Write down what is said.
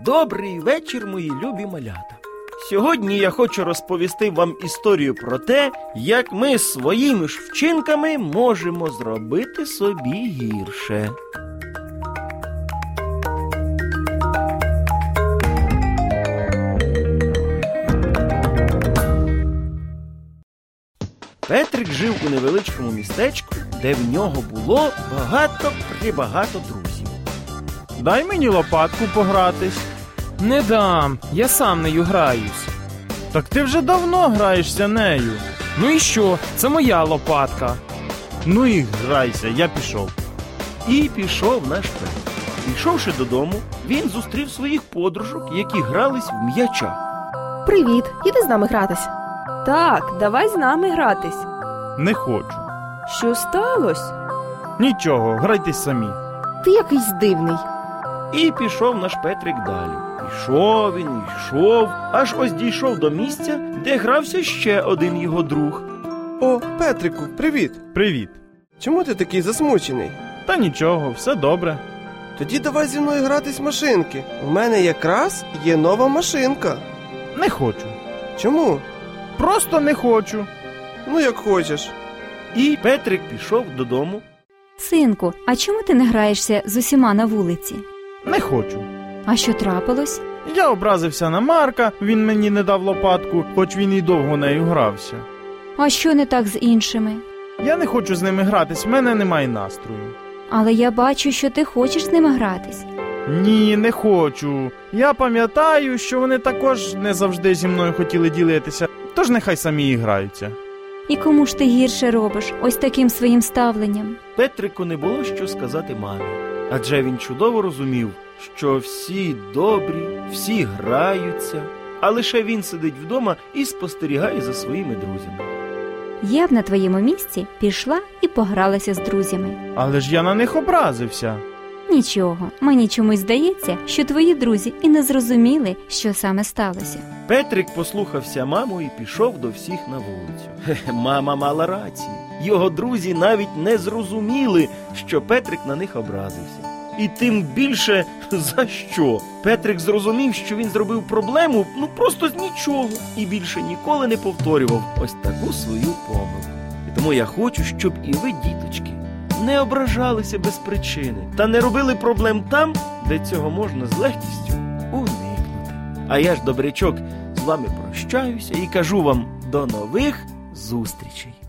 Добрий вечір, мої любі малята. Сьогодні я хочу розповісти вам історію про те, як ми своїми ж вчинками можемо зробити собі гірше. Петрик жив у невеличкому містечку, де в нього було багато прибагато друзів. Дай мені лопатку погратись. Не дам, я сам нею граюсь. Так ти вже давно граєшся нею. Ну і що? Це моя лопатка. Ну і грайся, я пішов. І пішов наш Петрик. Пішовши додому, він зустрів своїх подружок, які грались в м'яча. Привіт, іди з нами гратись. Так, давай з нами гратись. Не хочу. Що сталося? Нічого, грайтесь самі. Ти якийсь дивний. І пішов наш Петрик далі. Ішов він, йшов, аж ось дійшов до місця, де грався ще один його друг. О, Петрику, привіт! Привіт. Чому ти такий засмучений? Та нічого, все добре. Тоді давай зі мною гратись в машинки. У мене якраз є нова машинка. Не хочу. Чому? Просто не хочу. Ну як хочеш. І Петрик пішов додому. Синку, а чому ти не граєшся з усіма на вулиці? Не хочу. А що трапилось? Я образився на Марка, він мені не дав лопатку, хоч він і довго нею грався. А що не так з іншими? Я не хочу з ними гратись, в мене немає настрою. Але я бачу, що ти хочеш з ними гратись. Ні, не хочу. Я пам'ятаю, що вони також не завжди зі мною хотіли ділитися, тож нехай самі і граються. І кому ж ти гірше робиш ось таким своїм ставленням? Петрику не було що сказати мамі, адже він чудово розумів, що всі добрі, всі граються, а лише він сидить вдома і спостерігає за своїми друзями. Я б на твоєму місці пішла і погралася з друзями. Але ж я на них образився. Нічого, мені чомусь здається, що твої друзі і не зрозуміли, що саме сталося. Петрик послухався маму і пішов до всіх на вулицю. Хе-хе, мама мала рацію. Його друзі навіть не зрозуміли, що Петрик на них образився. І тим більше за що? Петрик зрозумів, що він зробив проблему ну просто з нічого, і більше ніколи не повторював ось таку свою помилку. І тому я хочу, щоб і ви, діточки, не ображалися без причини та не робили проблем там, де цього можна з легкістю уникнути. А я ж, добрячок, з вами прощаюся і кажу вам до нових зустрічей.